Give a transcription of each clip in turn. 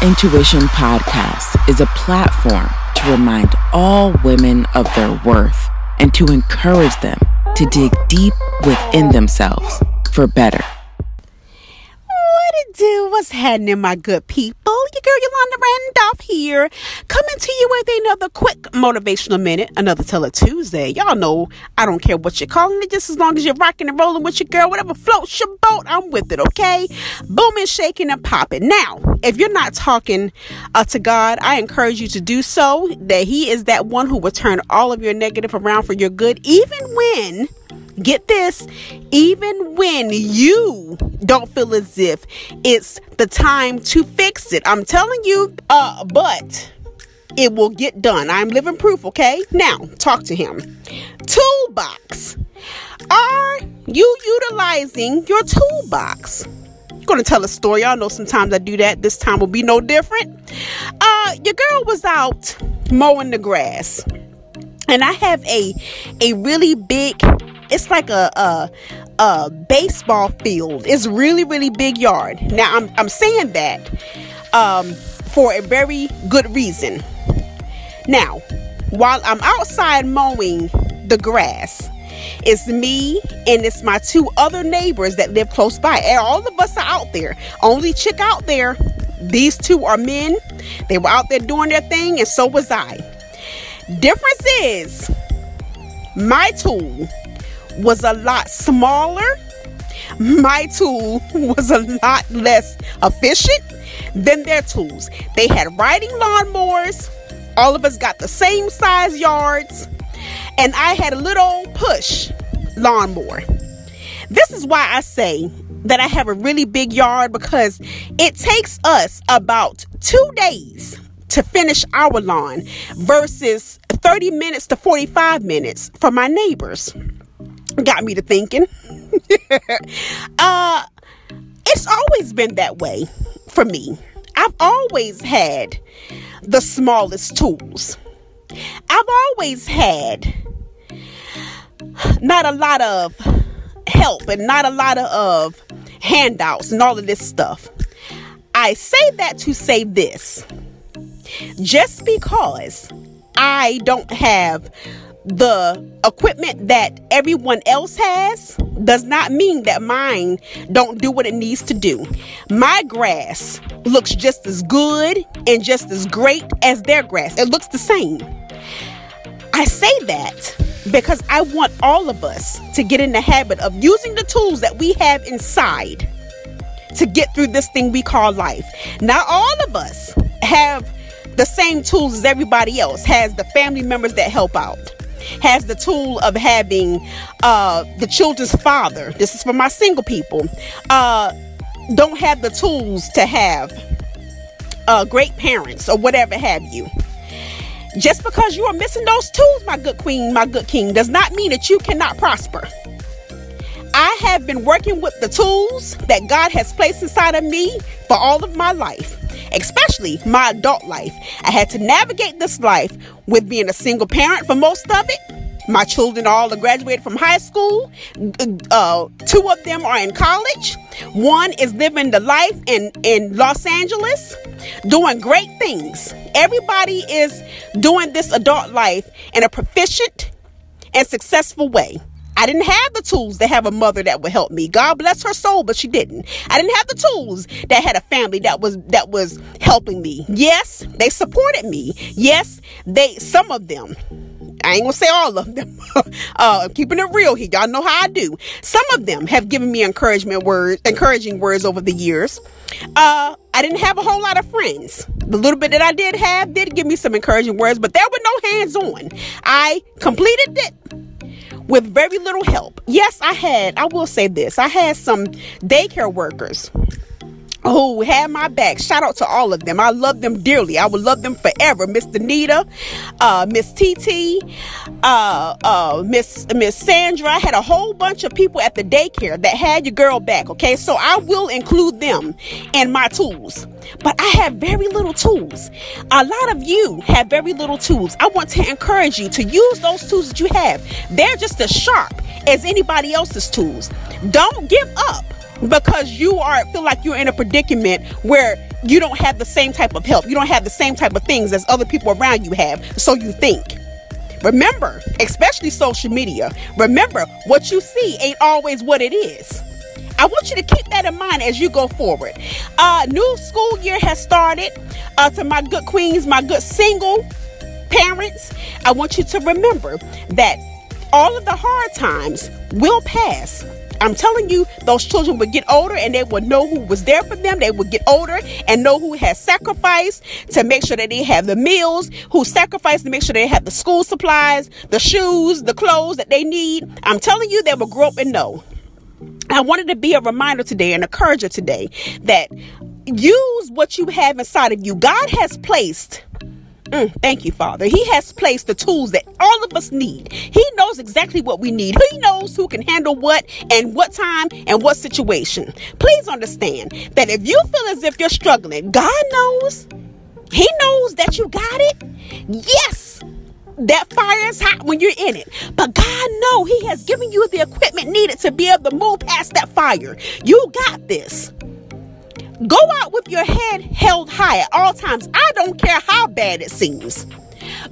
Intuition podcast is a platform to remind all women of their worth and to encourage them to dig deep within themselves for better. It do? What's happening, my good people? Your girl Yolanda Randolph here, coming to you with another quick motivational minute, another Tell It Tuesday. Y'all know I don't care what you're calling it, just as long as you're rocking and rolling with your girl, whatever floats your boat, I'm with it, okay? Booming, shaking, and popping. Now, if you're not talking uh, to God, I encourage you to do so. That He is that one who will turn all of your negative around for your good, even when get this, even when you don't feel as if it's the time to fix it. I'm telling you, uh, but it will get done. I'm living proof, okay? Now, talk to him. Toolbox. Are you utilizing your toolbox? I'm gonna tell a story. Y'all know sometimes I do that. This time will be no different. Uh, your girl was out mowing the grass, and I have a a really big it's like a, a a baseball field. It's really really big yard. Now I'm I'm saying that um, for a very good reason. Now, while I'm outside mowing the grass, it's me and it's my two other neighbors that live close by. And all of us are out there. Only chick out there. These two are men. They were out there doing their thing, and so was I. Difference is my tool was a lot smaller. My tool was a lot less efficient than their tools. They had riding lawnmowers. All of us got the same size yards. And I had a little push lawnmower. This is why I say that I have a really big yard because it takes us about two days to finish our lawn versus 30 minutes to 45 minutes for my neighbors got me to thinking. uh, it's always been that way for me. I've always had the smallest tools. I've always had not a lot of help and not a lot of handouts and all of this stuff. I say that to say this. Just because I don't have the equipment that everyone else has does not mean that mine don't do what it needs to do. My grass looks just as good and just as great as their grass. It looks the same. I say that because I want all of us to get in the habit of using the tools that we have inside to get through this thing we call life. Not all of us have the same tools as everybody else has the family members that help out has the tool of having uh, the children's father. This is for my single people. Uh, don't have the tools to have uh, great parents or whatever have you. Just because you are missing those tools, my good queen, my good king, does not mean that you cannot prosper. I have been working with the tools that God has placed inside of me for all of my life especially my adult life. I had to navigate this life with being a single parent for most of it. My children all graduated from high school. Uh, two of them are in college. One is living the life in, in Los Angeles, doing great things. Everybody is doing this adult life in a proficient and successful way. I didn't have the tools to have a mother that would help me. God bless her soul, but she didn't. I didn't have the tools that had a family that was that was helping me. Yes, they supported me. Yes, they some of them. I ain't gonna say all of them. uh, keeping it real here, y'all know how I do. Some of them have given me encouragement words, encouraging words over the years. Uh, I didn't have a whole lot of friends. The little bit that I did have did give me some encouraging words, but there were no hands on. I completed it with very little help. Yes, I had, I will say this, I had some daycare workers who had my back. Shout out to all of them. I love them dearly. I would love them forever. Miss Danita, uh, Miss TT, uh, uh, Miss Miss Sandra. I had a whole bunch of people at the daycare that had your girl back. Okay, so I will include them in my tools. But I have very little tools. A lot of you have very little tools. I want to encourage you to use those tools that you have. They're just as sharp as anybody else's tools. Don't give up because you are feel like you're in a predicament where you don't have the same type of help. You don't have the same type of things as other people around you have. So you think. Remember, especially social media, remember what you see ain't always what it is. I want you to keep that in mind as you go forward. Uh, new school year has started. Uh, to my good queens, my good single parents, I want you to remember that all of the hard times will pass. I'm telling you, those children would get older and they would know who was there for them. They would get older and know who has sacrificed to make sure that they have the meals, who sacrificed to make sure they have the school supplies, the shoes, the clothes that they need. I'm telling you, they will grow up and know. I wanted to be a reminder today, an encourager today, that use what you have inside of you. God has placed Mm, thank you, Father. He has placed the tools that all of us need. He knows exactly what we need. He knows who can handle what and what time and what situation. Please understand that if you feel as if you're struggling, God knows. He knows that you got it. Yes, that fire is hot when you're in it. But God know He has given you the equipment needed to be able to move past that fire. You got this. Go out with your head held high at all times. I don't care how bad it seems.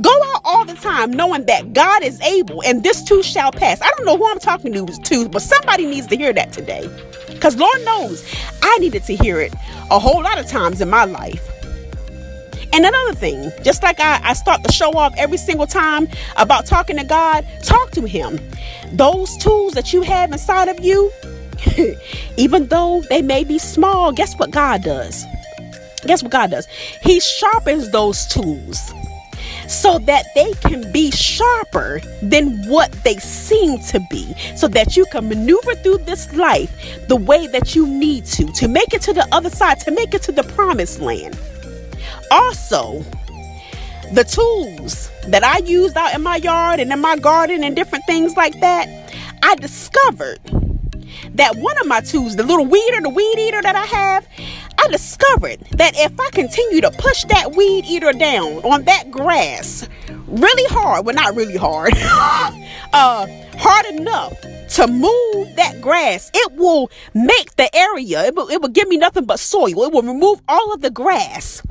Go out all the time knowing that God is able and this too shall pass. I don't know who I'm talking to, but somebody needs to hear that today. Because Lord knows I needed to hear it a whole lot of times in my life. And another thing, just like I, I start to show off every single time about talking to God, talk to Him. Those tools that you have inside of you, even though they may be small, guess what God does? Guess what God does? He sharpens those tools so that they can be sharper than what they seem to be, so that you can maneuver through this life the way that you need to, to make it to the other side, to make it to the promised land. Also, the tools that I used out in my yard and in my garden and different things like that, I discovered that one of my tools, the little weeder, the weed eater that I have, I discovered that if I continue to push that weed eater down on that grass really hard, well, not really hard, uh, hard enough to move that grass, it will make the area, it will, it will give me nothing but soil. It will remove all of the grass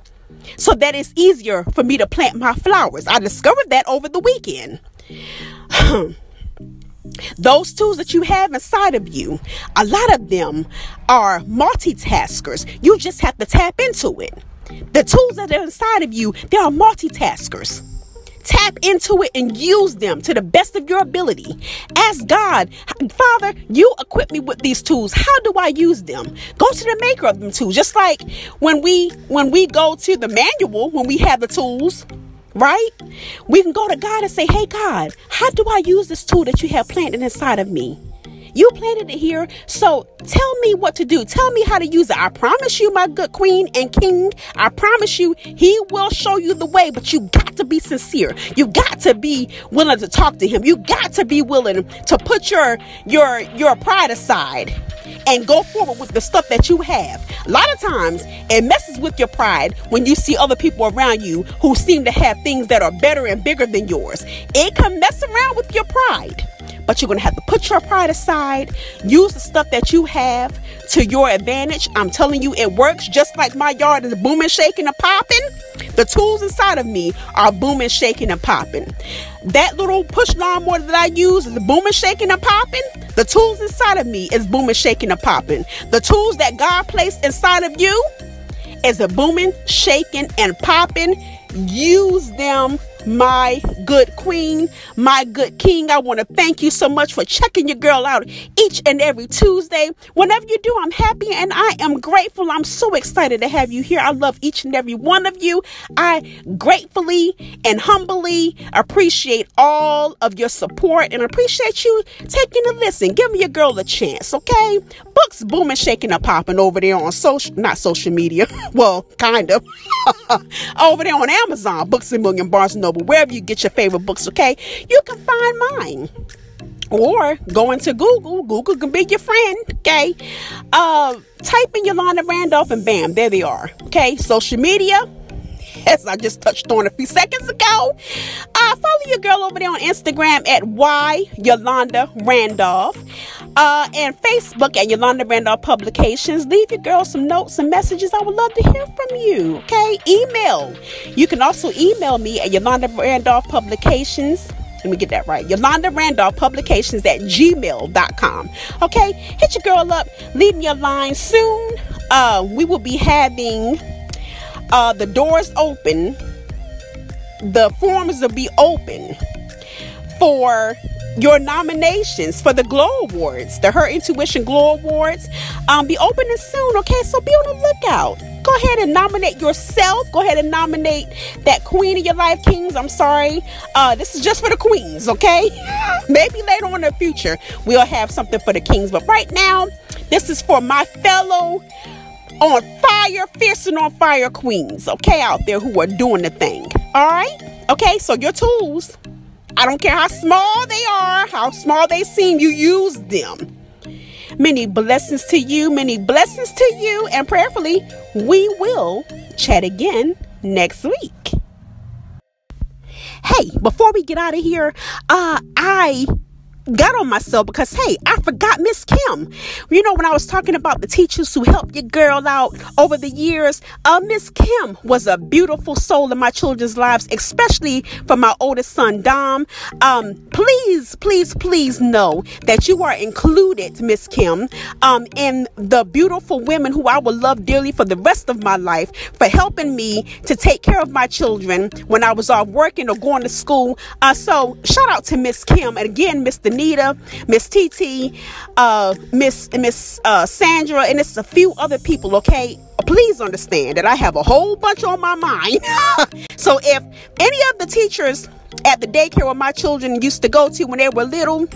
so that it's easier for me to plant my flowers. I discovered that over the weekend. Those tools that you have inside of you, a lot of them are multitaskers. You just have to tap into it. The tools that are inside of you, they are multitaskers. Tap into it and use them to the best of your ability. Ask God, Father, you equip me with these tools. How do I use them? Go to the maker of them tools. Just like when we when we go to the manual, when we have the tools, right? We can go to God and say, Hey, God, how do I use this tool that you have planted inside of me? You planted it here, so tell me what to do. Tell me how to use it. I promise you, my good queen and king, I promise you, he will show you the way, but you got to be sincere. You got to be willing to talk to him. You got to be willing to put your your your pride aside and go forward with the stuff that you have. A lot of times it messes with your pride when you see other people around you who seem to have things that are better and bigger than yours. It can mess around with your pride. But you're going to have to put your pride aside, use the stuff that you have to your advantage. I'm telling you, it works just like my yard is booming, shaking, and popping. The tools inside of me are booming, shaking, and popping. That little push lawnmower that I use is booming, shaking, and popping. The tools inside of me is booming, shaking, and popping. The tools that God placed inside of you is a booming, shaking, and popping. Use them my good queen, my good king. I want to thank you so much for checking your girl out each and every Tuesday. Whenever you do, I'm happy and I am grateful. I'm so excited to have you here. I love each and every one of you. I gratefully and humbly appreciate all of your support and appreciate you taking a listen. Give me your girl a chance, okay? Books booming, shaking, and popping over there on social, not social media. well, kind of. over there on Amazon, Books a Million, Barnes and Noble, wherever you get your favorite books, okay? You can find mine. Or go into Google. Google can be your friend, okay? Uh, type in Yolanda Randolph and bam, there they are, okay? Social media, as I just touched on a few seconds ago. Uh, follow your girl over there on Instagram at Y Yolanda Randolph. Uh, and Facebook at Yolanda Randolph Publications. Leave your girl some notes, some messages. I would love to hear from you. Okay, email. You can also email me at Yolanda Randolph Publications let me get that right. Yolanda Randolph Publications at gmail.com. Okay, hit your girl up, leave me a line soon. Uh, we will be having uh, the doors open, the forms will be open for your nominations for the Glow Awards, the Her Intuition Glow Awards, um, be opening soon. Okay, so be on the lookout. Go ahead and nominate yourself. Go ahead and nominate that queen of your life, kings. I'm sorry. Uh, this is just for the queens, okay? Maybe later on in the future we'll have something for the kings, but right now, this is for my fellow on fire, fierce and on fire queens, okay, out there who are doing the thing. All right? Okay, so your tools I don't care how small they are, how small they seem, you use them. Many blessings to you, many blessings to you, and prayerfully, we will chat again next week. Hey, before we get out of here, uh, I got on myself because hey, I forgot Miss Kim. You know, when I was talking about the teachers who helped your girl out over the years, uh, Miss Kim was a beautiful soul in my children's lives, especially for my oldest son Dom. Um, please, please, please know that you are included, Miss Kim, um, in the beautiful women who I will love dearly for the rest of my life for helping me to take care of my children when I was off working or going to school. Uh, so shout out to Miss Kim and again, Mr. Anita, Miss TT, uh, Miss Miss uh, Sandra, and it's a few other people. Okay, please understand that I have a whole bunch on my mind. so if any of the teachers at the daycare where my children used to go to when they were little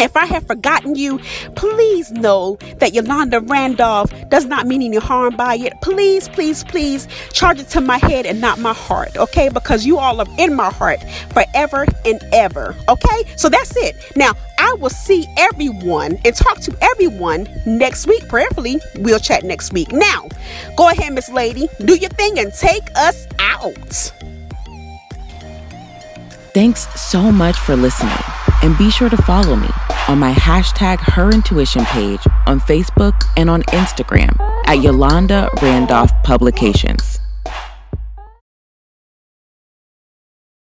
if I have forgotten you, please know that Yolanda Randolph does not mean any harm by it. Please, please, please charge it to my head and not my heart, okay? Because you all are in my heart forever and ever, okay? So that's it. Now, I will see everyone and talk to everyone next week. Prayerfully, we'll chat next week. Now, go ahead, Miss Lady, do your thing and take us out. Thanks so much for listening. And be sure to follow me on my hashtag Her Intuition page on Facebook and on Instagram at Yolanda Randolph Publications.